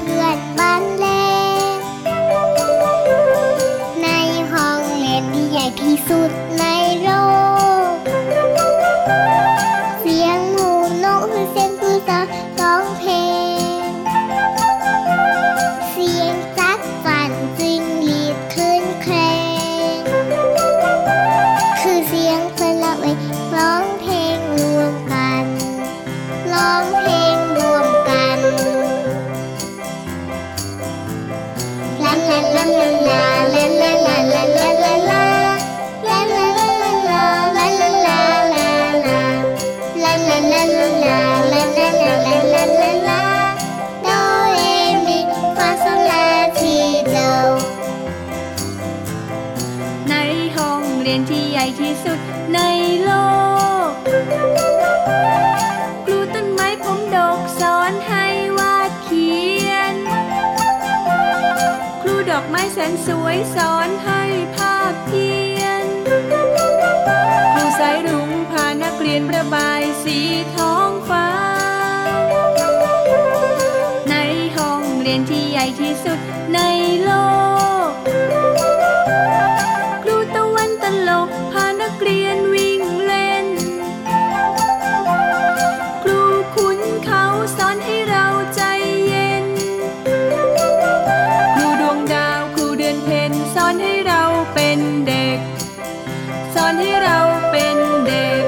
เพื่อนบ้านแลในห้องเรียนที่ใหญ่ที่สุด เรียนที่ใหญ่ที่สุดในโลก ครูต้นไม้ผมดกสอนให้วาดเขียน ครูดอกไม้แสนสวยสอนให้ภาพเขียน ครูสายรุ้งพานักเรียนระบายสีทองฟ้า ในห้องเรียนที่ใหญ่ที่สุดในโลก pendek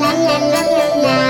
la la la la la.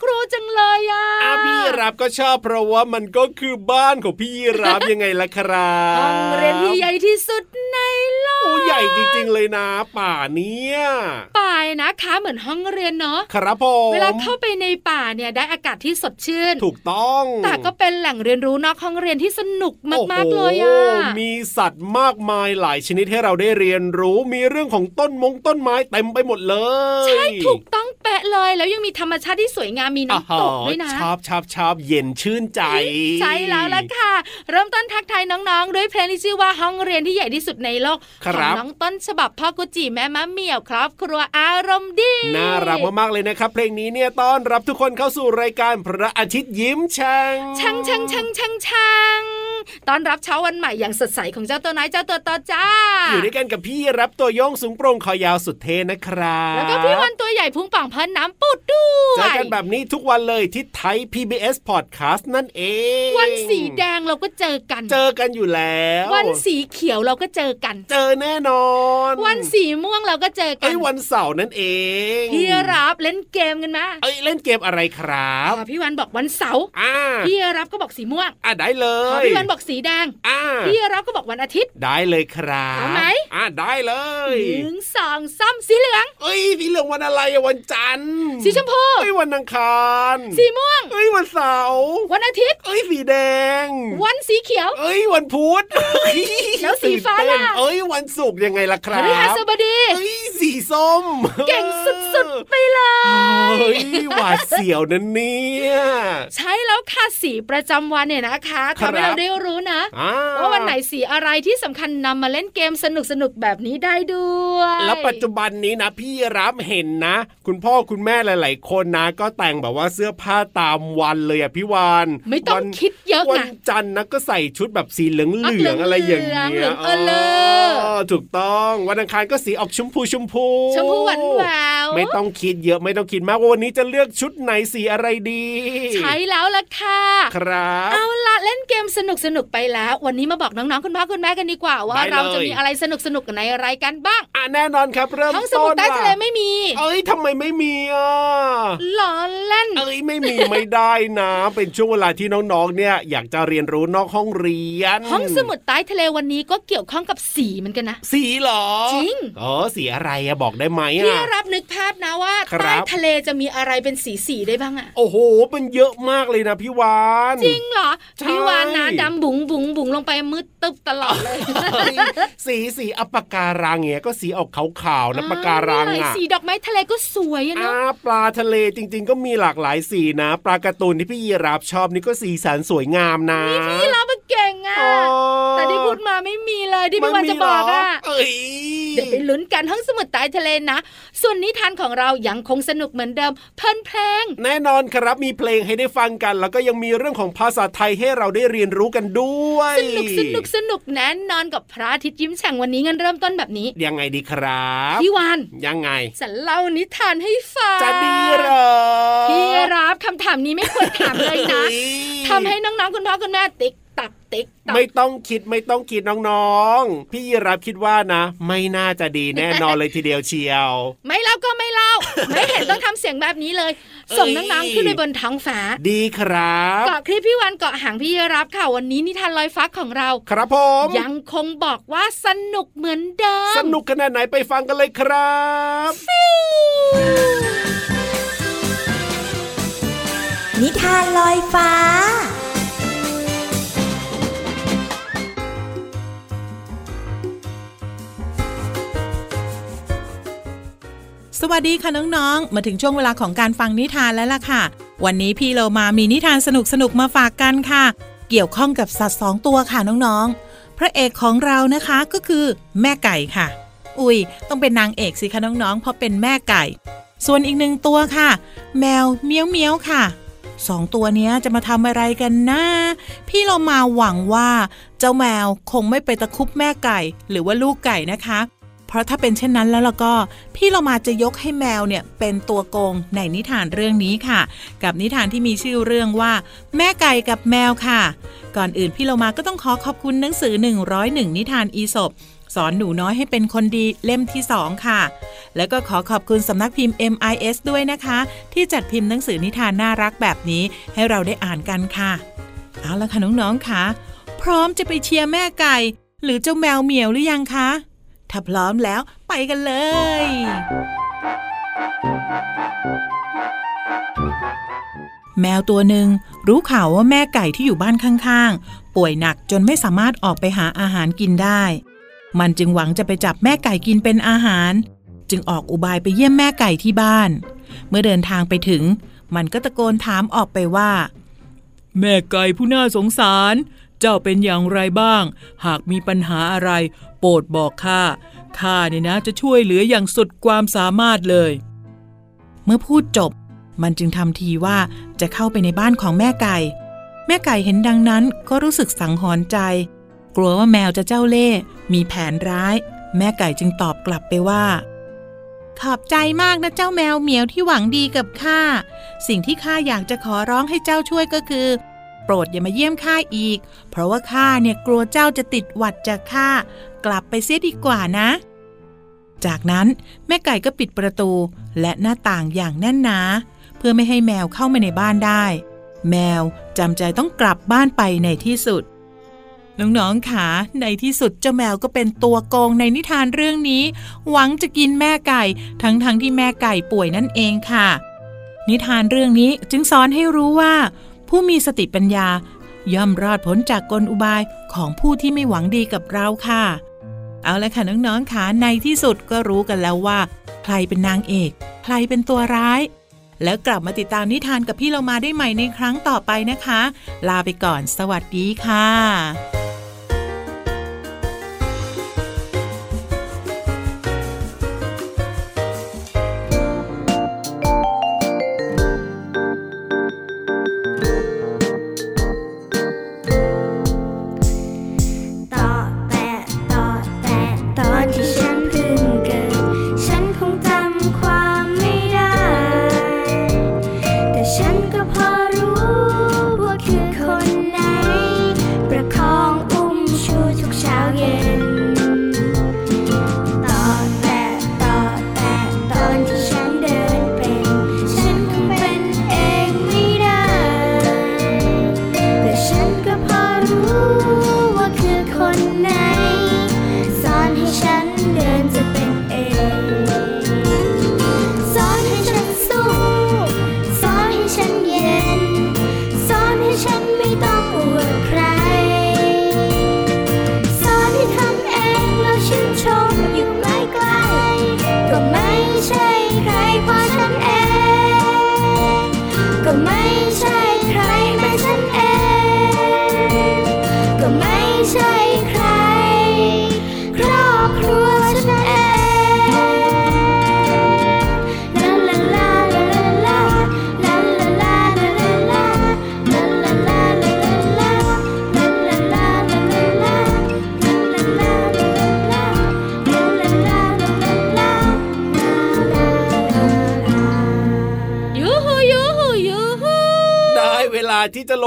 ครูจังเลย รับก็ชอบเพราะว่ามันก็คือบ้านของพี่รับยังไงล่ะครับห้องเรียนที่ใหญ่ที่สุดในโลกโอ้ใหญ่จริงๆเลยนะ ป่าเนี้ยป่ายนะคะเหมือนห้องเรียนเนาะครับผมเวลาเข้าไปในป่าเนี่ยได้อากาศที่สดชื่น ถูกต้อง แต่ก็เป็นแหล่งเรียนรู้นอกห้องเรียนที่สนุกมากโอ้ๆโหเลยอะมีสัตว์มากมายหลายชนิดให้เราได้เรียนรู้มีเรื่องของต้นมงต้นไม้เต็มไปหมดเลย ใช่ถูกต้องเป๊ะเลยแล้วยังมีธรรมชาติที่สวยงามมีอ่าน้ำตกด้วยนะชอบชอบชอบเย็นชื่นใจ ใช่แล้วล่ะค่ะ เริ่มต้นทักทายน้องๆ ด้วยเพลงที่ชื่อว่าห้องเรียนที่ใหญ่ที่สุดในโลกคขรัองบน้องต้นฉบับพ่อกุจิแม่มะเหมี่ยวครับ ครัวอารมณ์ดี น่ารักมากๆเลยนะครับ เพลงนี้เนี่ยต้อนรับทุกคนเข้าสู่รายการพระอาทิตย์ยิ้มช่างช่างช่างช่างช่างช่างตอนรับเช้าวันใหม่อย่างสดใสของเจ้าตัวน้อยเจ้าตัวต่อจ้า อยู่ด้วยกันกับพี่รับตัวโยงสูงโปร่งคอยาวสุดเท่นะครับ แล้วก็พี่วันตัวให ญ่ญ่พุงป่องพอน้ำปูดด้วยเจอกันแบบนี้ทุกวันเลยที่ไทย PBS Podcast นั่นเอง วันสีแดงเราก็เจอกัน เจอกันอยู่แล้ว วันสีเขียวเราก็เจอกัน เจอแน่นอน วันสีม่วงเราก็เจอกัไอ้วันเสาร์นั่นเองพี่รับเล่นเกมกันมาเอ้ยเล่นเกมอะไรครับพอพี่วันบอกวันเสาร์อ่าพี่รับก็บอกสีม่วงอะได้เลพอยพี่วันบอกสีแดงอ่าพี่รับก็บอกวันอาทิตย์ได้เลยครับเอาไหมอ่าได้เลหยนึ่งสองสามสีเหลืองเอ้ยสีเหลืองวันอะไรอะวันจันทร์สีชมพูเอ้ยวันอังคาร สีม่วง เอ้ยวันเสาร์วันอาทิตย์ เอ้ยสีแดง วันสีเขียว เอ้ยวันพุธเอ้ยแล้วสีฟ้าล่ะตื่นเต้นเอ้ยวันศุกร์ยังไงล่ะคพรัฤหับสบดีเอ้ย สีส้ม เก่งสุดๆไปเลเฮ้ยยหวาดเสียวนะเนี่ยใช่แล้วค่ะสีประจำวันเนี่ยนะคะครับทำให้เราได้รู้นะอ่ว่าวันไหนสีอะไรที่สำคัญนำมาเล่นเกมสนุกสนุกๆแบบนี้ได้ด้วย แล้วปัจจุบันนี้นะพี่รับเห็นนะ คุณพ่อคุณแม่หลาย ๆ คนนะ ก็แต่งแบบว่าเสื้อผ้าตามวันเลยอะพี่วานไม่ต้องวันคิดเยอะวัไงนจันทร์นะก็ใส่ชุดแบบสีเหลืองอะเหลืองอะไรอย่างเหลืเงี้อยงๆเออเลยอถูกต้อง วันอังคารก็สีออกชมพูชมพู ชมพูหวานแหววไม่ต้องคิดเยอะไม่ต้องคิดมากว่าวันนี้จะเลือกชุดไหนสีอะไรดี ใช่แล้วล่ะค่ะครับเอาละเล่นเกมสนุกสนุกๆไปแล้ว วันนี้มาบอกน้องๆคุณพ่อคุณแม่กันดีกว่าว่าได้เลยเราจะมีอะไรสนุกสนุกๆในรายการบ้างอะแน่นอนครับเริ่มห้องสต้มุดนใต้ทะเลว่ะไม่มี เอ้ยทำไมไม่มีอะล้อเล่นเอ้ยไม่มีไม่ได้นะ เป็นช่วงเวลาที่น้องๆเนี่ย อยากจะเรียนรู้นอกห้องเรียน ห้องสมุดใต้ทะเลวันนี้ก็เกี่ยวข้องกับสีเหมือนกันนะ สีเหรอจริงอ๋อสีอะไรอะบอกได้ไหมพี่อะรับนึกภาพนะว่าครับใต้ทะเลจะมีอะไรเป็นสีสีๆได้บ้างอะโอ้โห มันเยอะมากเลยนะพี่วานจริงเหรอใช่พี่วานนะดำบุ๋งบุ๋งบุ๋งลงไปมืดตึ๊บตลอดเลยเฮ้ยสีสีอัปปะการังเนี่ยก็สีออกขาวๆนะปะการังนี่เลยอะสีดอกไม้ทะเลก็สวยอะอ่าเนาะปลาทะเลจริง ๆ ก็มีหลากหลายสีนะปลาการ์ตูนที่พี่ยีราฟชอบนี่ก็สีสันสวยงามนะพี่รับมันเก่งอะอ๋อแต่ที่พูดมาไม่มีเลยที่พี่วานไม่มีจะบอกอะเหรเอ้ยเดี๋ยวไปลุ้นกันห้องสมุดใต้ทะเลนะ ส่วนนิทานของเรายังคงสนุกเหมือนเดิม เพลินเพลง แน่นอนครับมีเพลงให้ได้ฟังกัน แล้วก็ยังมีเรื่องของภาษาไทยให้เราได้เรียนรู้กันด้วย สนุกสนุกสนุกแน่นอนกับพระอาทิตย์ยิ้มแฉ่งวันนี้งั้นเริ่มต้นแบบนี้ยังไงดีครับพี่วานยังไงจะเล่านิทานให้ฟังจะดีเหรอพี่รับคำถามนี้ไม่ควรถามเลยนะเฮ้ยทำให้น้องๆคุณพ่อคุณแม่ติ๊ก ตักติ๊กตักไม่ต้องคิดไม่ต้องคิดน้องๆ พี่ยีรับคิดว่านะ ไม่น่าจะดีแน่นอนเลยทีเดียวเชียว ไม่เล่าก็ไม่เล่า ไม่เห็นต้องทำเสียงแบบนี้เลย ส่งเอ้ยน้องๆขึ้นไปบนท้องฟ้า ดีครับเกาะคลิปพี่วันเกาะหางพี่รับค่ะวันนี้นิทานลอยฟ้าของเรา ครับผมยังคงบอกว่าสนุกเหมือนเดิม สนุกขนาดไหนไปฟังกันเลยครับนิทานลอยฟ้า สวัสดีค่ะน้องๆ มาถึงช่วงเวลาของการฟังนิทานแล้วล่ะค่ะ วันนี้พี่เรามามีนิทานสนุกๆ มาฝากกันค่ะ เกี่ยวข้องกับสัตว์สองตัวค่ะน้องๆ พระเอกของเรานะคะก็คือแม่ไก่ค่ะ อุ้ยต้องเป็นนางเอกสิคะน้องๆ เพราะเป็นแม่ไก่ ส่วนอีกหนึ่งตัวค่ะ แมวเมียวเมียวๆค่ะสองตัวนี้จะมาทำอะไรกันนะพี่เรามาหวังว่า เจ้าแมวคงไม่ไปตะคุบแม่ไก่ หรือว่าลูกไก่นะคะ เพราะถ้าเป็นเช่นนั้นแล้วล่ะก็ พี่เรามาจะยกให้แมวเนี่ยเป็นตัวโกงในนิทานเรื่องนี้ค่ะ กับนิทานที่มีชื่อเรื่องว่า แม่ไก่กับแมวค่ะ ก่อนอื่นพี่เรามาก็ต้องขอขอบคุณหนังสือ 101 นิทานอีสบสอนหนูน้อยให้เป็นคนดีเล่มที่ 2 ค่ะ แล้วก็ขอขอบคุณสำนักพิมพ์ MIS ด้วยนะคะ ที่จัดพิมพ์หนังสือนิทานน่ารักแบบนี้ให้เราได้อ่านกันค่ะ เอาละค่ะน้องๆค่ะ พร้อมจะไปเชียร์แม่ไก่ หรือเจ้าแมวเหมียวหรือยังคะ ถ้าพร้อมแล้วไปกันเลย แมวตัวหนึ่งรู้ข่าวว่าแม่ไก่ที่อยู่บ้านข้างๆ ป่วยหนักจนไม่สามารถออกไปหาอาหารกินได้ มันจึงหวังจะไปจับแม่ไก่กินเป็นอาหาร จึงออกอุบายไปเยี่ยมแม่ไก่ที่บ้าน เมื่อเดินทางไปถึง มันก็ตะโกนถามออกไปว่า แม่ไก่ผู้น่าสงสาร เจ้าเป็นอย่างไรบ้าง หากมีปัญหาอะไร โปรดบอกข้า ข้าเนี่ยนะจะช่วยเหลืออย่างสุดความสามารถเลย เมื่อพูดจบ มันจึงทำทีว่าจะเข้าไปในบ้านของแม่ไก่ แม่ไก่เห็นดังนั้นก็รู้สึกสังหรณ์ใจ กลัวว่าแมวจะเจ้าเล่มีแผนร้าย แม่ไก่จึงตอบกลับไปว่าขอบใจมากนะเจ้าแมวเหมียวที่หวังดีกับข้า สิ่งที่ข้าอยากจะขอร้องให้เจ้าช่วยก็คือ โปรดอย่ามาเยี่ยมข้าอีก เพราะว่าข้าเนี่ยกลัวเจ้าจะติดหวัดจากข้ากลับไปเสียดีกว่านะ จากนั้นแม่ไก่ก็ปิดประตูและหน้าต่างอย่างแน่นหนา เพื่อไม่ให้แมวเข้ามาในบ้านได้ แมวจำใจต้องกลับบ้านไปในที่สุดน้องๆค่ะในที่สุดเจ้าแมวก็เป็นตัวโกงในนิทานเรื่องนี้ หวังจะกินแม่ไก่ ทั้งๆทที่แม่ไก่ป่วยนั่นเองค่ะ นิทานเรื่องนี้จึงสอนให้รู้ว่า ผู้มีสติปัญญาย่อมรอดพ้นจากกลอุบายของผู้ที่ไม่หวังดีกับเราค่ะ เอาละค่ะน้องๆค่ะในที่สุดก็รู้กันแล้วว่า ใครเป็นนางเอก ใครเป็นตัวร้าย แล้วกลับมาติดตามนิทานกับพี่เรามาได้ใหม่ในครั้งต่อไปนะคะ ลาไปก่อน สวัสดีค่ะ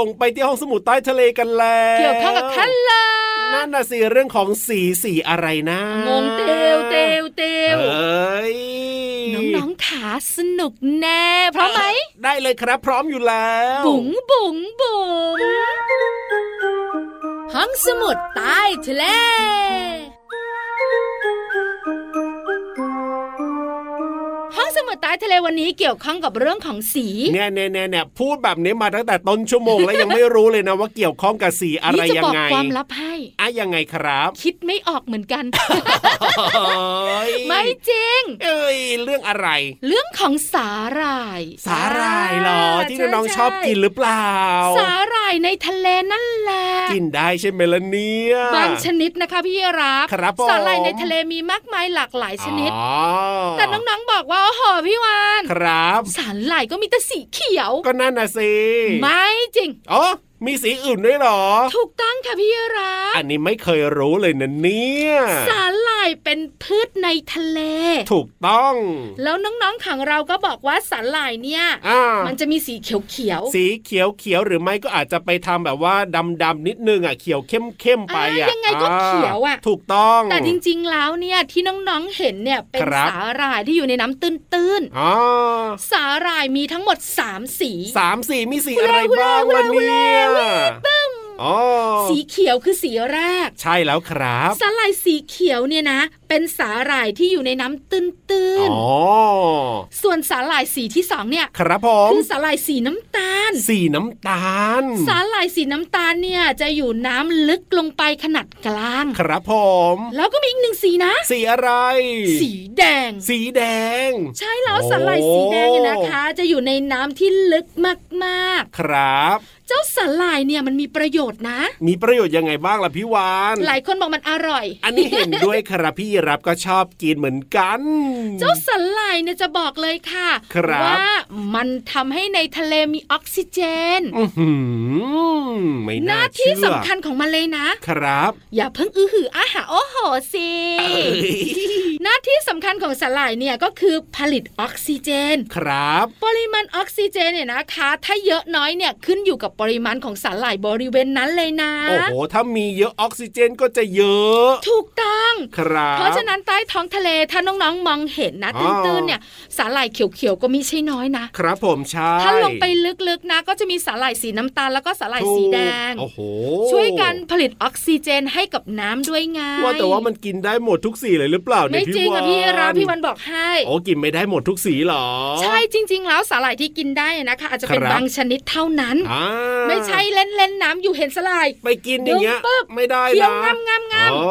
ลาที่จะลงไปที่ห้องสมุดใต้ทะเลกันแล้วเกี่ยวข้องกับคันลานั่นน่ะสิเรื่องของสีสีอะไรนะงงเตวเตวเตวเอ้ยน้องๆขาสนุกแน่พร้อมไหมได้เลยครับ พร้อมอยู่แล้ว บุ๋งบุ๋งบุ๋งห้องสมุดใต้ทะเล ใต้ทะเลวันนี้เกี่ยวข้องกับเรื่องของสีเนี่ยเนี่ยเนี่ยเนี่ยพูดแบบนี้มาตั้งแต่ต้นชั่วโมงแล้วยังไม่รู้เลยนะว่าเกี่ยวข้องกับสีอะไรนี่จะยับงอกไงความลับให้อะยังไงครับ คิดไม่ออกเหมือนกันเอ้ยไม่จริง เอ้ยเรื่องอะไร เรื่องของสาหร่าย สาหร่ายเหรอที่ใช่น้องๆใชอบกินหรือเปล่า สาหร่ายในทะเลนั่นแหละกินได้ใช่ไหมล่ะเนี่ยบางชนิดนะคะพี่รับครับผมสาหร่ายในทะเลมีมากมายหลากหลายชนิดอ๋อแต่น้องๆบอกว่าโอ้โหพี่วานครับ สาหร่ายก็มีแต่สีเขียว ก็นั่นน่ะสิ ไม่จริง อ๋อ มีสีอื่นด้วยเหรอ ถูกต้องค่ะพี่รับอันนี้ไม่เคยรู้เลยนะเนี่ยสาหร่ายเป็นพืชในทะเล ถูกต้อง แล้วน้องๆของเราก็บอกว่าสาหร่ายเนี่ยอ่ามันจะมีสีเขียวๆสีเขียวเขียวๆหรือไม่ก็อาจจะไปทำแบบว่าดำดำๆนิดนึงอะเขียวเข้มเข้มๆไปอะอ่ายังไงก็เขียวอะถูกต้อง แต่จริงๆแล้วเนี่ยที่น้องๆเห็นเนี่ยเป็นครับสาหร่ายที่อยู่ในน้ำตื้นอ๋อๆสาหร่ายมีทั้งหมด3สีสามสีมีสีฮุอะเล่ไรบ้างฮุเล่ล่ะฮุเล่เนี่ยอ๋อสีเขียวคือสีแรก ใช่แล้วครับสาหร่ายสีเขียวเนี่ยนะ เป็นสาหร่ายที่อยู่ในน้ำตื้นๆส่วนสาหร่ายสีที่สองเนี่ย ครับผมคือสาหร่ายสีน้ำตาล สีน้ำตาล สาหร่ายสีน้ำตาลเนี่ยจะอยู่น้ำลึกลงไปขนาดกลาง ครับผม แล้วก็มีอีกหนึ่งสีนะ สีอะไร สีแดง สีแดง ใช่แล้วสาหร่ายสีแดงเนี่ยนะคะ จะอยู่ในน้ำที่ลึกมากๆ ครับ เจ้าสาหร่ายเนี่ยมันมีประโยชน์นะ มีประโยชน์ยังไงบ้างล่ะพี่วานหลายคนบอกมันอร่อย อันนี้เห็นด้วยครับพี่รับก็ชอบกินเหมือนกัน เจ้าสาหร่ายเนี่ยจะบอกเลยค่ะครับว่ามันทำให้ในทะเลมีออกซิเจนอื้อหือไม่หน่าน้าที่เชื่อสำคัญของมันเลยนะ ครับ อย่าเพิ่งอื้อหืออาหาโอ้โหสิเอ้ยหน้าที่สำคัญของสาหร่ายเนี่ยก็คือผลิตออกซิเจน ครับ ปริมาณออกซิเจนเนี่ยนะคะ ถ้าเยอะน้อยเนี่ยขึ้นอยู่กับปริมาณของสาหร่ายบริเวณนั้นเลยนะ โอ้โห ถ้ามีเยอะออกซิเจนก็จะเยอะ ถูกต้องครับเพราะฉะนั้นใต้ท้องทะเลถ้าน้องๆมองเห็นนะอ๋อตื้นๆเนี่ยสาหร่ายเขียวๆก็มีใช่น้อยนะ ครับผมใช่ถ้าลงไปลึกๆนะ ก็จะมีสาหร่ายสีน้ำตาลแล้วก็สาหร่ายสีแดงโอ้โหช่วยกันผลิตออกซิเจนให้กับน้ำด้วยไงว่าแต่ว่ามันกินได้หมดทุกสีเลยหรือเปล่าเนี่ยไม่จริงพี่อะวานพี่ราพี่วันบอกให้โอ้กินไม่ได้หมดทุกสีเหรอ ใช่จริง ๆ แล้วสาหร่ายที่กินได้นะคะ อาจจะเป็นครับบางชนิดเท่านั้นอ่าไม่ใช่เล่นเล่นๆน้ำอยู่เห็นสาหร่าย ไปกินอย่างเงี้ยดึงปึ๊บไม่ได้เคี้ยวนะงามงามงามอ๋อ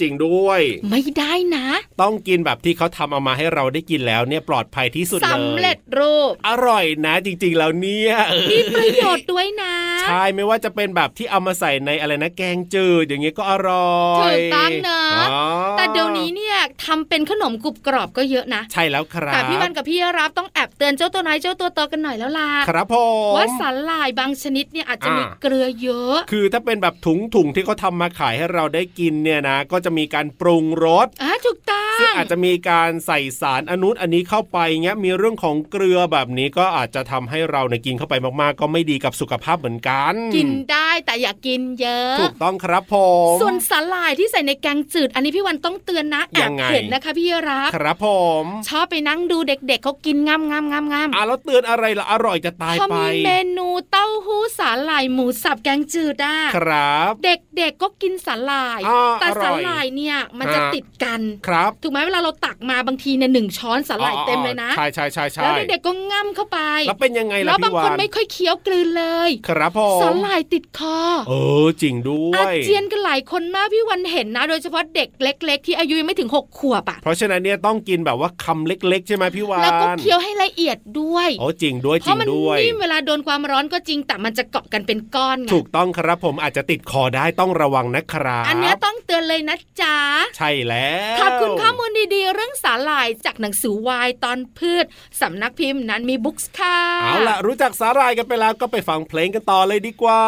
จริงด้วย ไม่ได้นะ ต้องกินแบบที่เขาทำเอามาให้เราได้กินแล้วเนี่ยปลอดภัยที่สุดเลยสำเร็จรูป อร่อยนะจริง ๆ แล้วเนี่ยเออมีประโยชน์ด้วยนะใช่ไม่ว่าจะเป็นแบบที่เอามาใส่ในอะไรนะแกงจืดอย่างเงี้ยก็อร่อยถูกต้องเนอะอ๋อแต่เดี๋ยวนี้เนี่ยทำเป็นขนมกรุบกรอบก็เยอะนะ ใช่แล้วครับแต่พี่วันกับพี่รับต้องแอบเตือนเจ้าตัวน้อยเจ้าตัวโตกันหน่อยแล้วล่ะครับผมว่าสาหร่ายบางชนิดเนี่ยอาจจะมีอ่าเกลือเยอะ คือถ้าเป็นแบบถุงถุงๆที่เขาทำมาขายให้เราได้กินเนี่ยนะ ก็จะมีการปรุงรสอะถูกต้องซึ่งอาจจะมีการใส่สารอนุอันนี้เข้าไปเงี้ยมีเรื่องของเกลือแบบนี้ก็อาจจะทำให้เราเนี่ยกินเข้าไปมากๆ ก็ไม่ดีกับสุขภาพเหมือนกัน กินได้แต่อย่ากินเยอะ ถูกต้องครับผมส่วนสาหร่ายที่ใส่ในแกงจืด อันนี้พี่วันต้องเตือนนะแอยับงไงเห็นนะคะพี่รับครับผมชอบไปนั่งดูเด็กๆเขากินงามงามงามงามอะแล้วเตือนอะไรละอร่อยจะตายเขาไปมีเมนูเต้าหู้สาหร่ายหมูสับแกงจืดอะครับ เด็กๆก็กินสาหร่ายอ่าแต่อร่สาอยหร่ายเนี่ยมันจะอ่าติดกันครับถูกไหมเวลาเราตักมาบางทีเนี่ยหนึ่งช้อนสาหร่ายเต็มเลยนะใช่ใช่ใช่ใช่แล้วเด็กๆก็ง่ำเข้าไป แล้วเป็นยังไงแล้ล่ะวบางพี่วาคนนไม่ค่อยเคี้ยวกลืนเลย ครับผมสาหร่ายติดคอ เออจริงด้วอายเจียนกันหลายคนมากพี่วันเห็นนะ โดยเฉพาะเด็กเล็ก ๆ ที่อายุยังไม่ถึงหกขวบอะเพราะฉะนั้นเนี่ยต้องกินแบบว่าคำเล็ก ๆ ใช่ไหมพี่วานแล้วก็เคี้ยวให้ละเอียดด้วยโอ้จริงด้วยเพจริราะงมันด้วยนิ่มเวลาโดนความร้อนก็จริงแต่มันจะเกาะกันเป็นก้อนไงถูกต้องครับผมอาจจะติดคอได้ต้องระวังนะครับอันเนี้ยต้องเตือนเลยนะจ๊ะใช่แล้วขอบคุณข้อมูลดีๆ เรื่องสาหร่ายจากหนังสือวายตอนพืชสำนักพิมพ์นั้นมีบุ๊กส์ค่ะเอาล่ะรู้จักสาหร่ายกันไปแล้วก็ไปฟังเพลงกันต่อเลยดีกว่า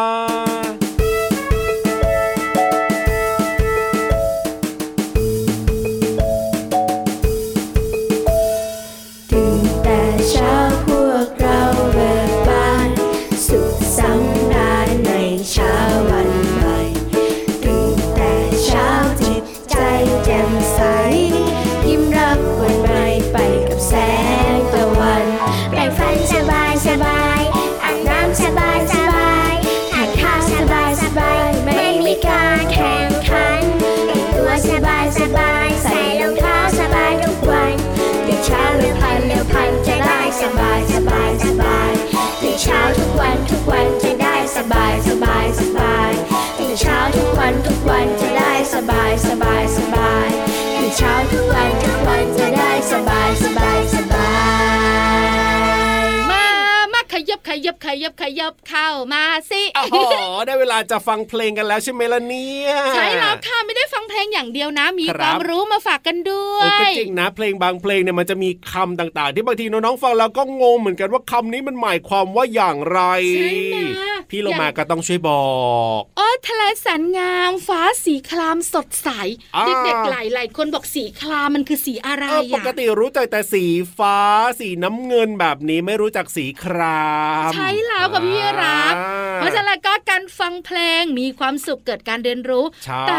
สบายใส่รองเท้าสบายทุกวันตื่นเช้าเร็วพันเร็วพันจะได้สบายสบายสบายตื่นเช้าทุกวันทุกวันจะได้สบายสบายสบายตื่นเช้าทุกวันทุกวันจะได้สบายสบายสบายตื่นเช้าทุกวันทุกวันจะได้สบายสบาย ยับขยับขยับขยับเข้ามาสิอ๋อได้เวลาจะฟังเพลงกันแล้วใช่ไหมล่ะเนี่ยใช่แล้วค่ะไม่ได้ฟังเพลงอย่างเดียวนะ มีครับความรู้มาฝากกันด้วโอ้ยก็จริงนะ เพลงบางเพลงเนี่ยมันจะมีคำต่างๆ ที่บางทีน้องๆฟังแล้วก็งงเหมือนกันว่าคำนี้มันหมายความว่าอย่างไรใช่นะพี่โลมาก็ต้องช่วยบอกโอ้ทะเลแสนงาม ฟ้าสีครามสดใสอ่าเด็กๆหลายๆคนบอกสีครามมันคือสีอะไรเออปอะกติรู้จักแต่สีฟ้า สีน้ำเงินแบบนี้ไม่รู้จักสีครามใช่แล้วค่ะพี่รับอ่เพราะฉะนั้นก็การฟังเพลงมีความสุขเกิดการเรียนรู้ใช่แต่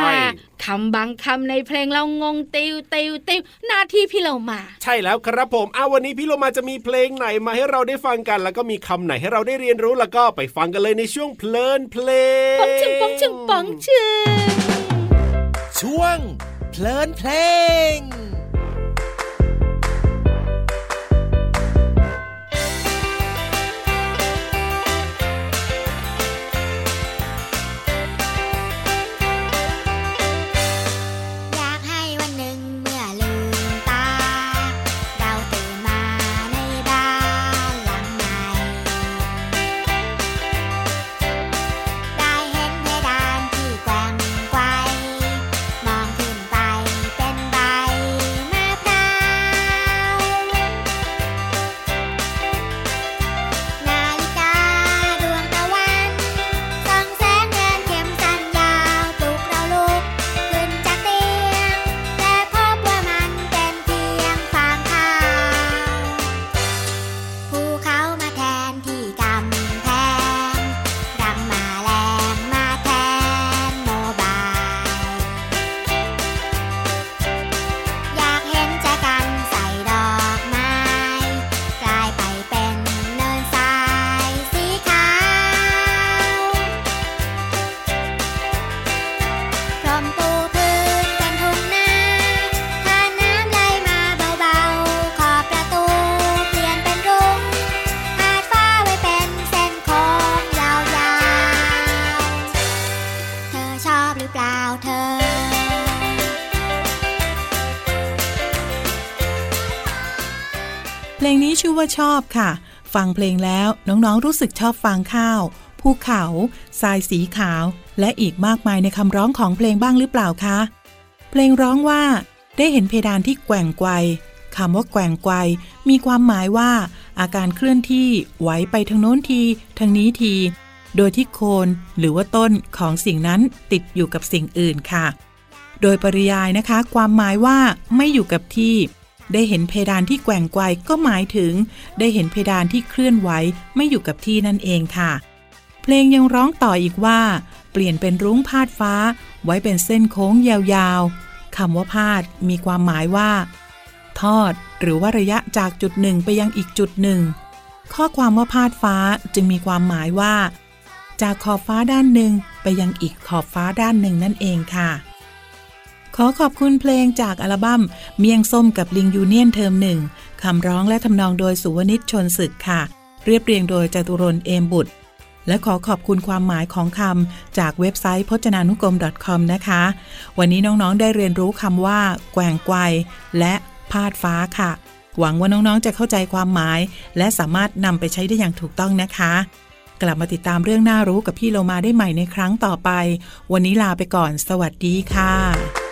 คำบางคำในเพลงเรางงติวติวติวหน้าที่พี่เรามา ใช่แล้วครับผมอ้าววันนี้พี่โลมาจะมีเพลงไหนมาให้เราได้ฟังกัน แล้วก็มีคำไหนให้เราได้เรียนรู้แล้วก็ไปฟังกันเลยในช่วงเพลินเพลงป๋องชึงป๋องชึงป๋องชึงช่วงเพลินเพลง ชอบค่ะ ฟังเพลงแล้วน้องๆรู้สึกชอบฟังข้าวภูเขาทรายสีขาว และอีกมากมายในคำร้องของเพลงบ้างหรือเปล่าคะ เพลงร้องว่า ได้เห็นเพดานที่แกว่งไกวคำว่าแกว่งไกวมีความหมายว่า อาการเคลื่อนที่ไหวไปทางโน้นทีทางนี้ที โดยที่โคนหรือว่าต้นของสิ่งนั้นติดอยู่กับสิ่งอื่นค่ะ โดยปริยายนะคะ ความหมายว่าไม่อยู่กับที่ ได้เห็นเพดานที่แกว่งไกวก็หมายถึง ได้เห็นเพดานที่เคลื่อนไหวไม่อยู่กับที่นั่นเองค่ะ เพลงยังร้องต่ออีกว่า เปลี่ยนเป็นรุ้งพาดฟ้า ไว้เป็นเส้นโค้งยาวๆคำว่าพาดมีความหมายว่า ทอด หรือว่าระยะจากจุดหนึ่งไปยังอีกจุดหนึ่ง ข้อความว่าพาดฟ้าจึงมีความหมายว่า จากขอบฟ้าด้านหนึ่งไปยังอีกขอบฟ้าด้านหนึ่งนั่นเองค่ะ ขอขอบคุณเพลงจากอัลบั้ม เมียงส้มกับลิงยูเนียนเทอมหนึ่งคำร้องและทำนองโดยสุวนิชชนศึกค่ะ เรียบเรียงโดยจตุรนเอมบุตร และขอขอบคุณความหมายของคำจากเว็บไซต์พจนานุกรม .com นะคะ วันนี้น้องๆได้เรียนรู้คำว่า แกว่งไกวและพาดฟ้าค่ะ หวังว่าน้องๆจะเข้าใจความหมาย และสามารถนำไปใช้ได้อย่างถูกต้องนะคะกลับมาติดตามเรื่องน่ารู้กับพี่โลมาได้ใหม่ในครั้งต่อไป วันนี้ลาไปก่อน สวัสดีค่ะ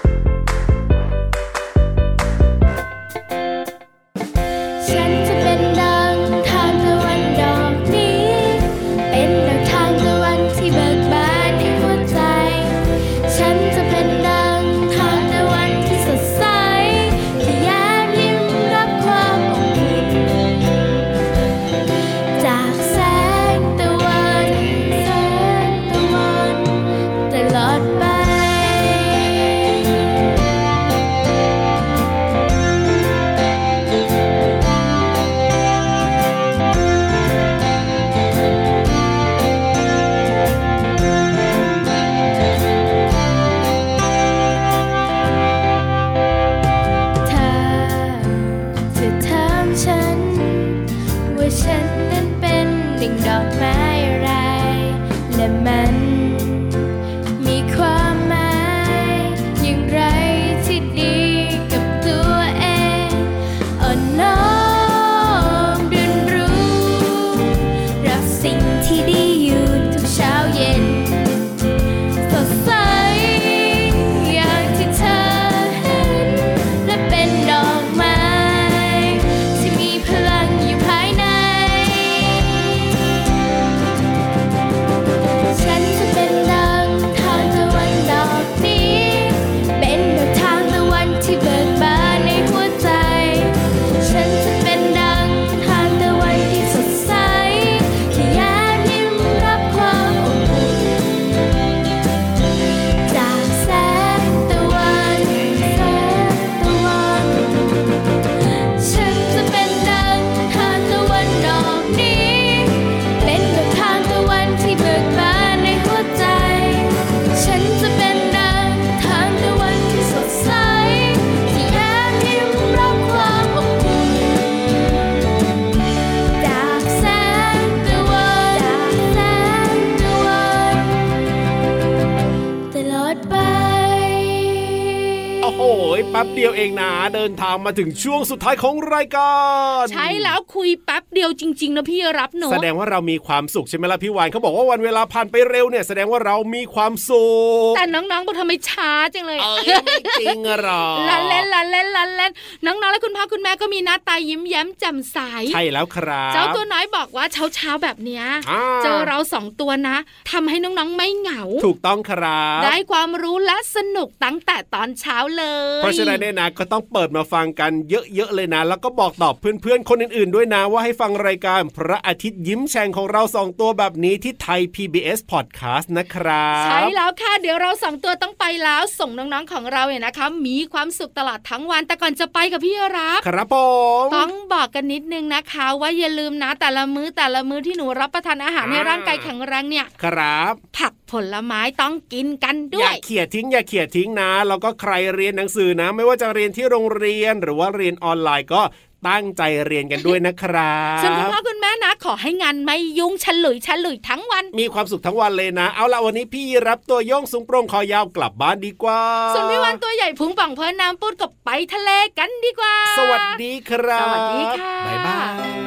โอ้โหแป๊บเดียวเองนะเดินทางมาถึงช่วงสุดท้ายของรายการใช่แล้วคุยแป๊บเดียวจริง ๆ นะพี่รับหนูแสดงว่าเรามีความสุขใช่ไหมล่ะพี่วานเขาบอกว่าวันเวลาผ่านไปเร็วเนี่ยแสดงว่าเรามีความสุขแต่น้องๆบอกทำไมช้าจังเลยเอ้ยไม่จริงอะหรอลันเล่นลันเล่นลันเล่นน้องๆและคุณพ่อคุณแม่ก็มีหน้าตายิ้มแย้มแจ่มใสใช่แล้วครับเจ้าตัวน้อยบอกว่าเช้าเช้าๆแบบเนี้ยอ่าเจอเราสองตัวนะทำให้น้องๆไม่เหงา ถูกต้องครับ ได้ความรู้และสนุกตั้งแต่ตอนเช้าเลยเพราะฉะนั้นเนี่ยนะก็ต้องเปิดมาฟังกันเยอะๆเลยนะ แล้วก็บอกต่อเพื่อนๆคนอื่นๆด้วยนะ ว่าให้ฟังรายการพระอาทิตย์ยิ้มแฉ่งของเราสองตัวแบบนี้ที่ไทย PBS Podcast นะครับ ใช่แล้วค่ะ เดี๋ยวเราสองตัวต้องไปแล้ว ส่งน้องๆของเราเนี่ยนะคะ มีความสุขตลอดทั้งวันแต่ก่อนจะไปกับพี่รับครับผมต้องบอกกันนิดนึงนะคะ ว่าอย่าลืมนะแต่ละมื้อแต่ละมื้อที่หนูรับประทานอาหารให้ร่างกายแข็งแรงเนี่ยครับ ผักผลไม้ต้องกินกันด้อวย่ายเขี่ยทิ้งอย่าเขี่ยทิ้งนะแล้วก็ใครเรียนหนังสือนะ ไม่ว่าจะเรียนที่โรงเรียนหรือว่าเรียนออนไลน์ก็ตั้งใจเรียนกันด้วยนะครับส่วนคุณพ่อคุณแม่นะ ขอให้งานไม่ยุ่งฉลุยฉลุยทั้งวัน มีความสุขทั้งวันเลยนะ เอาละวันนี้พี่รับตัวโยงสูงโปร่งคอยาวกลับบ้านดีกว่า ส่วนพี่วันตัวใหญ่พุงป่องเพลินน้ำปุดกับไปทะเลกันดีกว่า สวัสดีครับ สวัสดีค่ะ บ๊ายบาย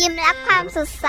ยิ้มรับความสดใส